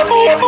oh,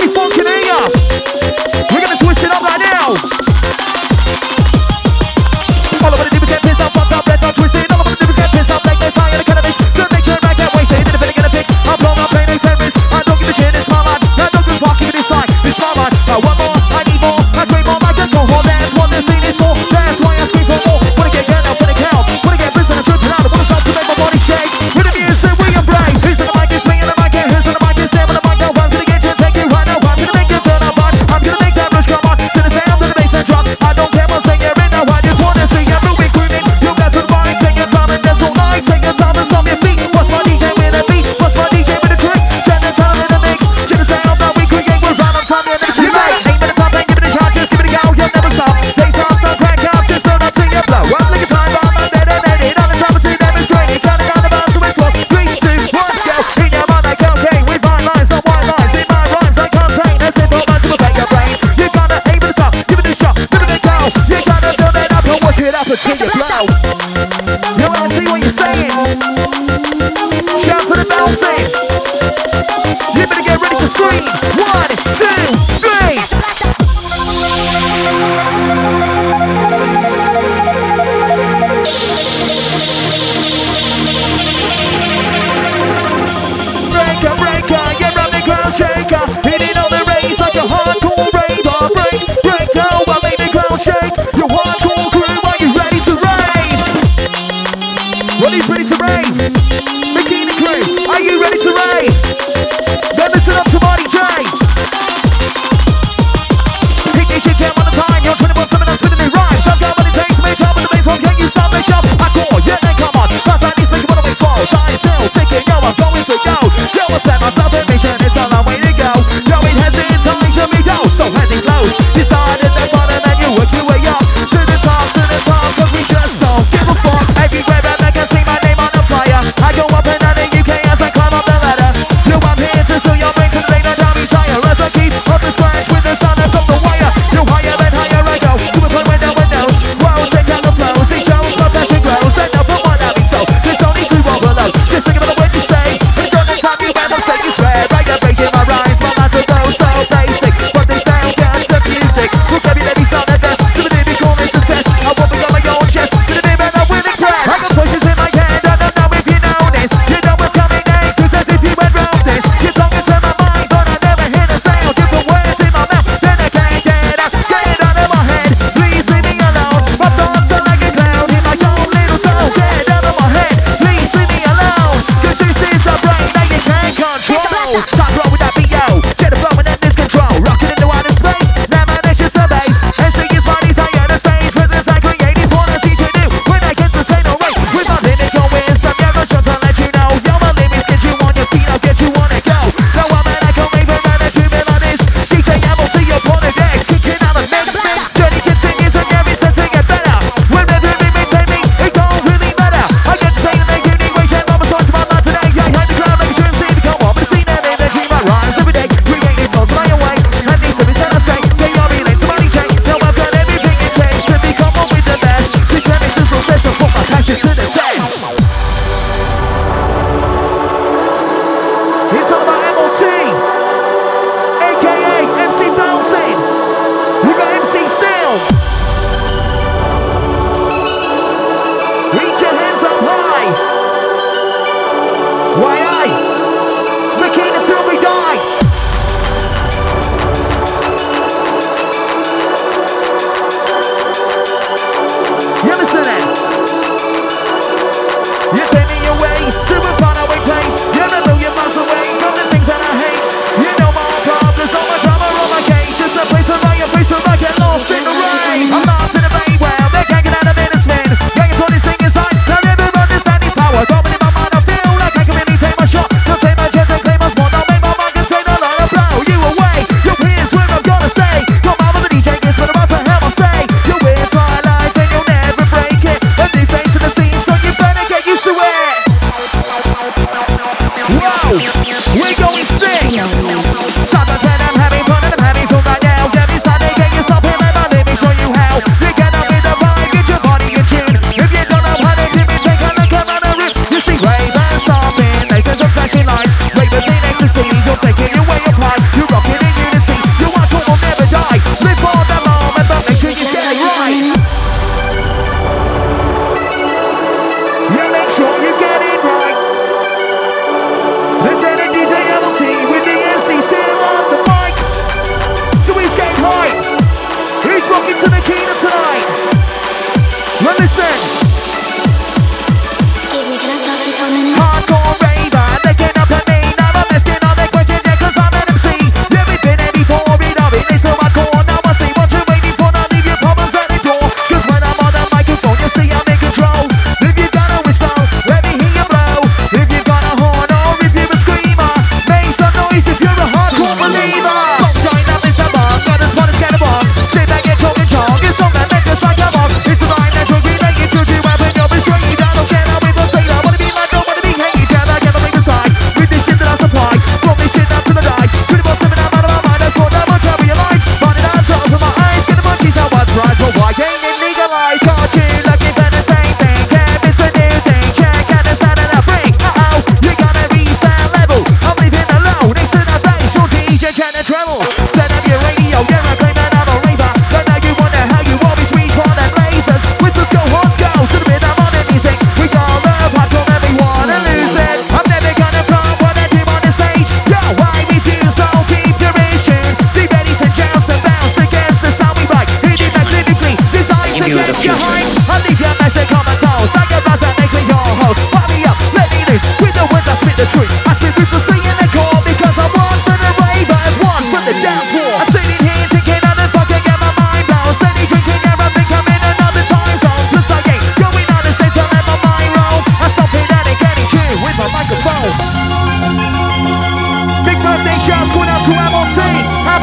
We're gonna twist it up right now.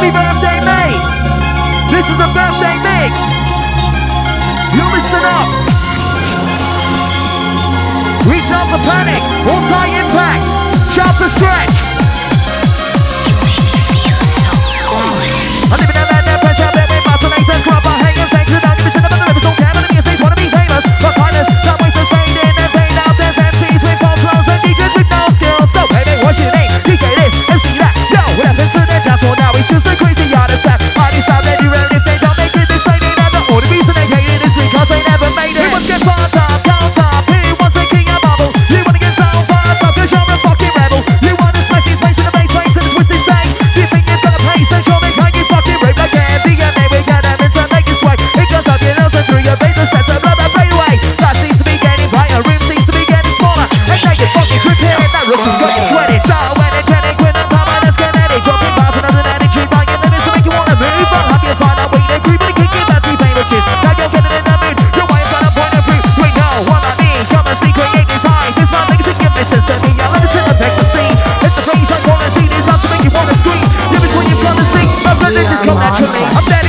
Happy birthday, mate! This is the birthday mix! You listen up! Reach out the panic, all tight impact, shout the stretch! ba ba come naturally. I'm dead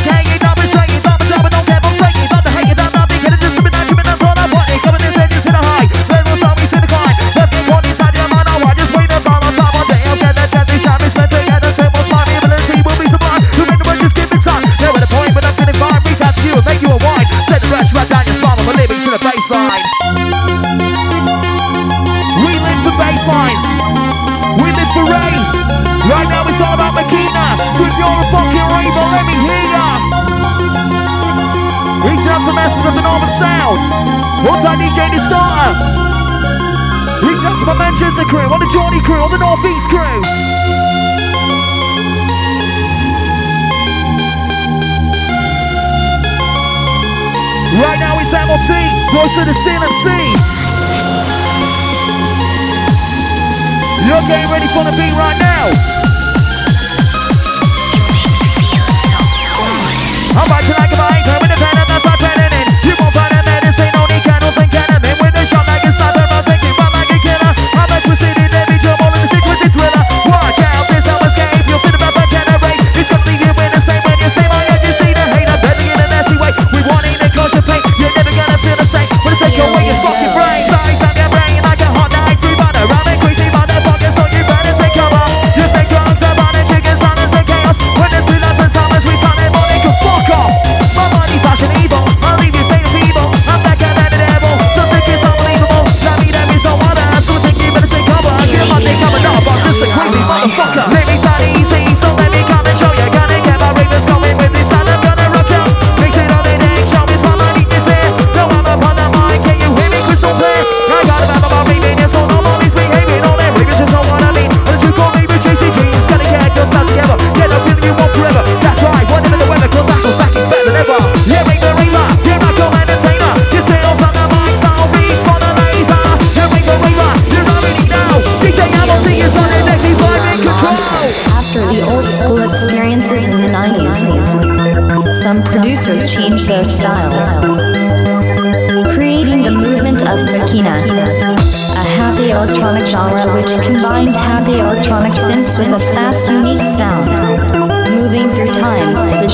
Manchester crew, on the Johnny crew, on the Northeast crew. Right now it's MLT, Royce to the Steal MC. You're getting ready for the beat right now. I'm back to like a bike, I'm in the pen, I'm not starting it. You won't find a medicine, only candles and cannabis with a shot.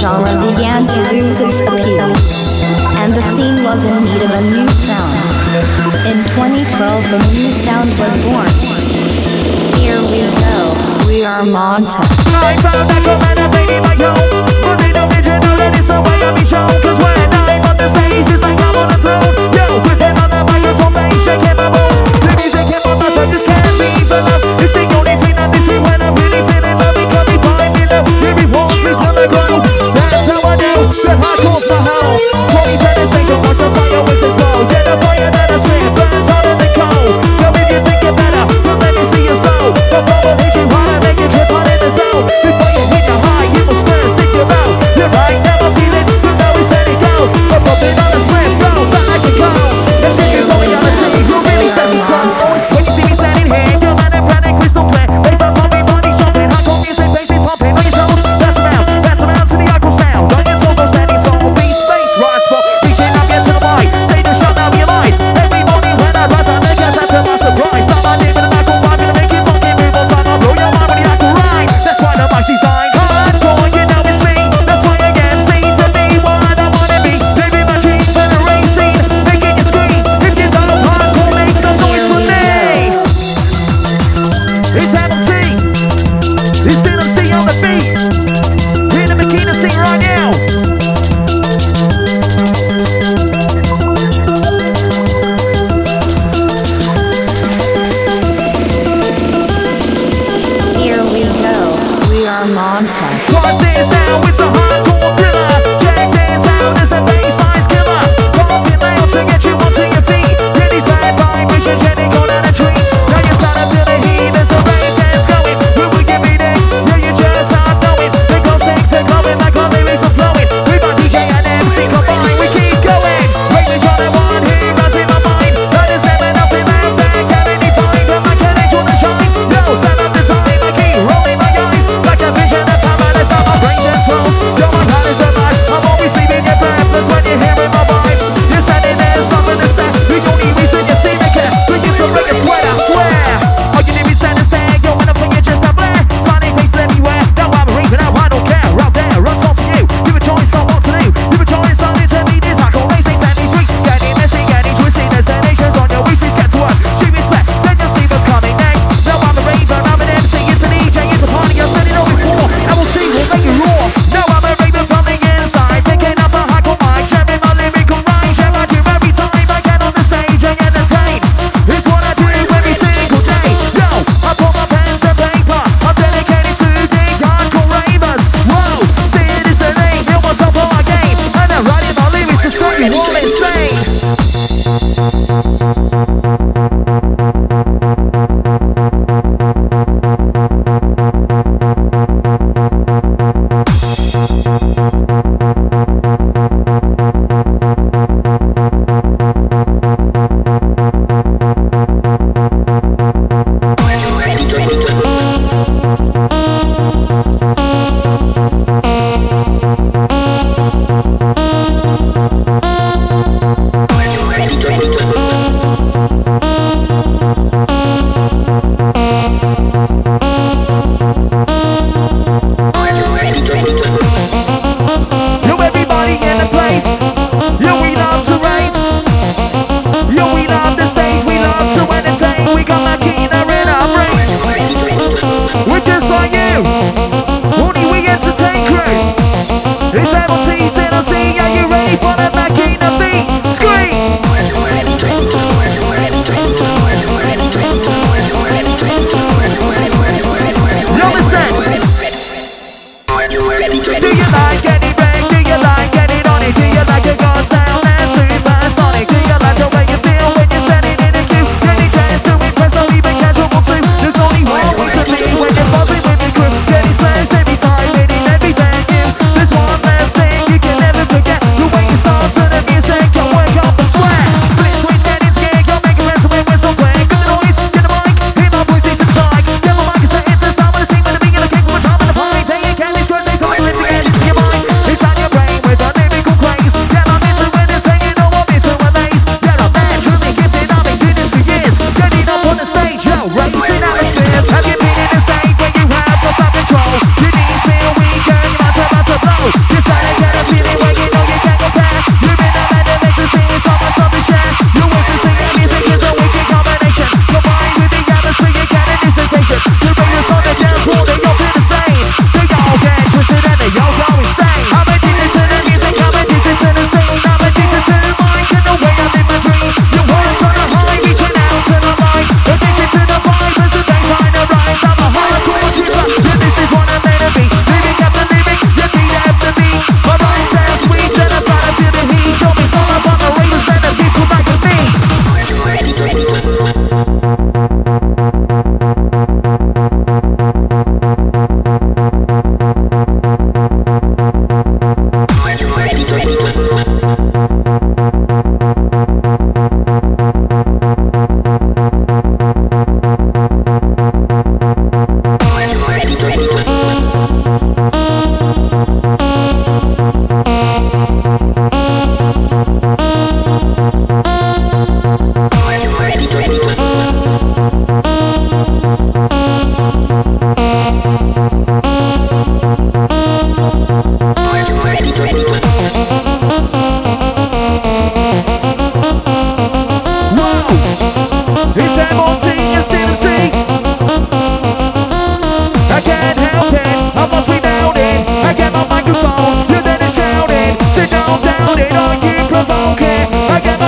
genre began to lose its appeal, and the scene was in need of a new sound. In 2012, the new sound was born. Here we go, we are Monta. Tony Brothers,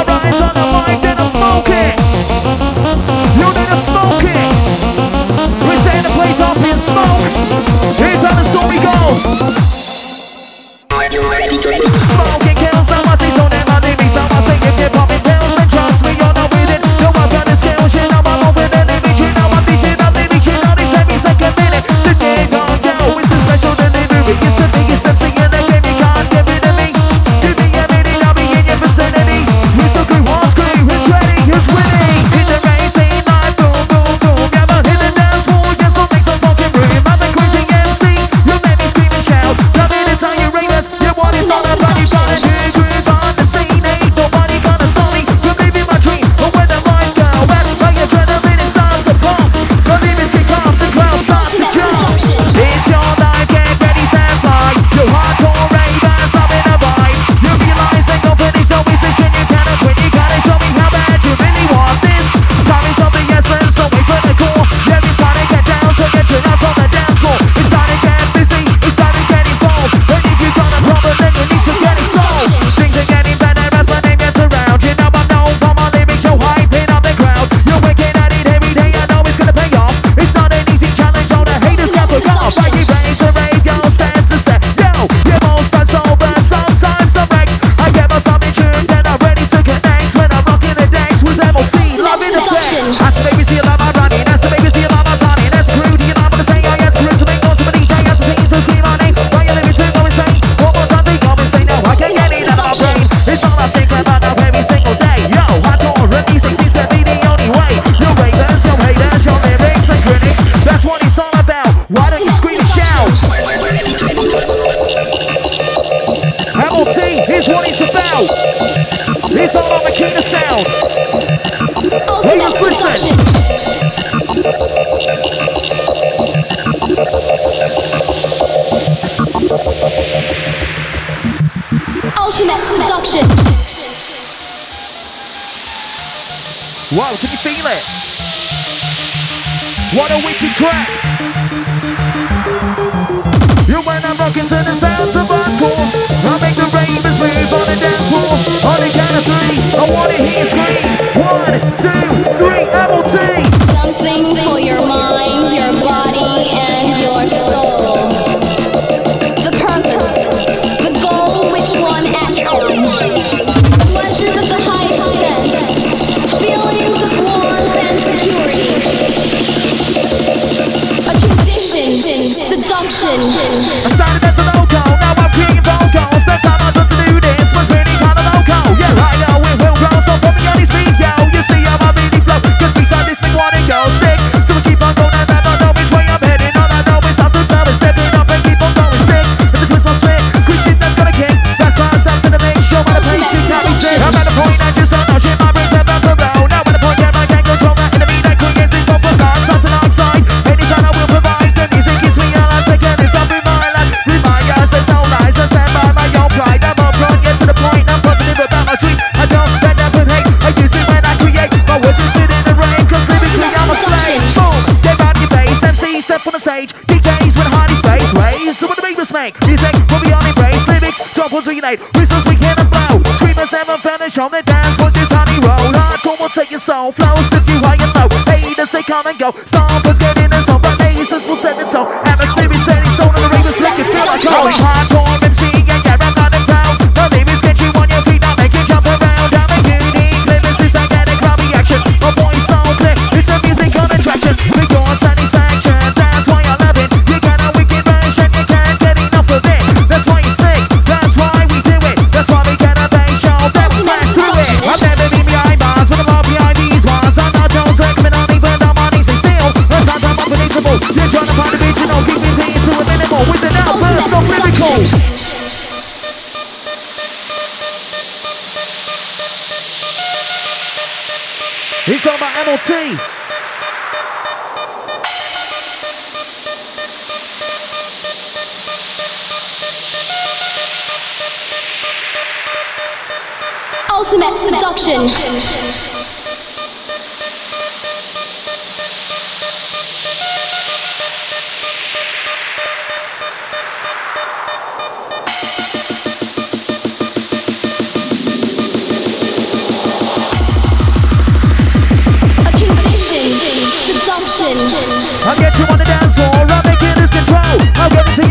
Baba, Wow, can you feel it? What a wicked track! You and I'm rocking to the sounds of hardcore. I make the ravers move on the dance floor. On the count of three, I wanna hear you scream. One, two, three, Ammo-T. I started as a local, now I'm king tank. Music will be on the embrace. Lyrics, doubles reunite. Whistles we can and blow. Screamers never vanish on the dance. Put this honey roll. Hardcore ah, will take your soul. Flows to you high and low. Haters, they come and go. Stompers get in and stop. But will set the tone. Atmosphere is setting stone. And the ring is flicking. Feel like holy hardcore. Ultimate seduction. get you on the dance floor. I'm making this control. I'm gonna see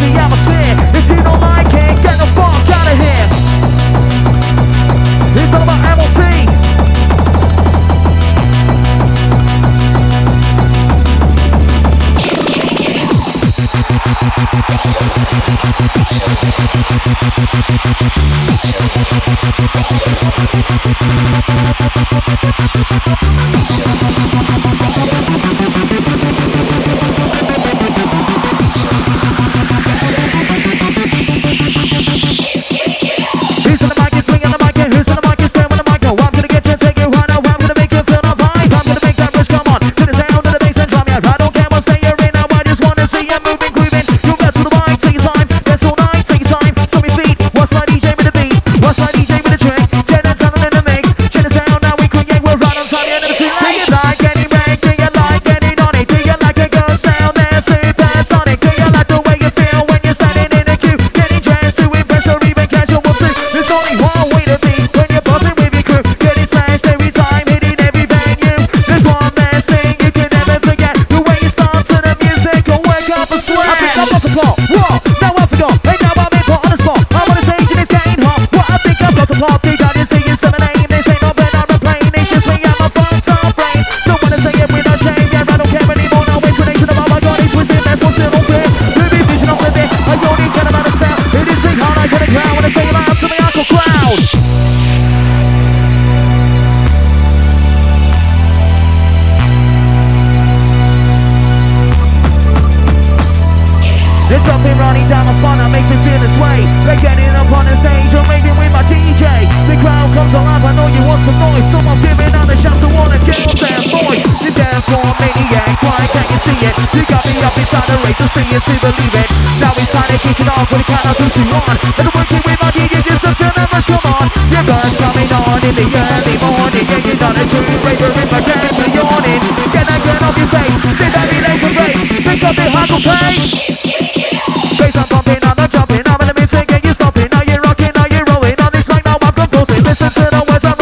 the atmosphere. money down my spine that makes me feel this way. They're getting up on the stage or maybe with my DJ. The crowd comes alive, I know you want some noise. Someone giving out a shout to all the girls and boys. You're down for maniacs, why can't you see it? You got me up inside the race to see it, to believe it. Now it's time to kick it off with a count of two to one. And I'm working with my DJ just to feel never come on. Your guns coming on in the early morning. Yeah, you're not a true raver in my pants are yawning. Can I get off your face? See that it ain't great. Pick up the hot pace. Listen to the words I'm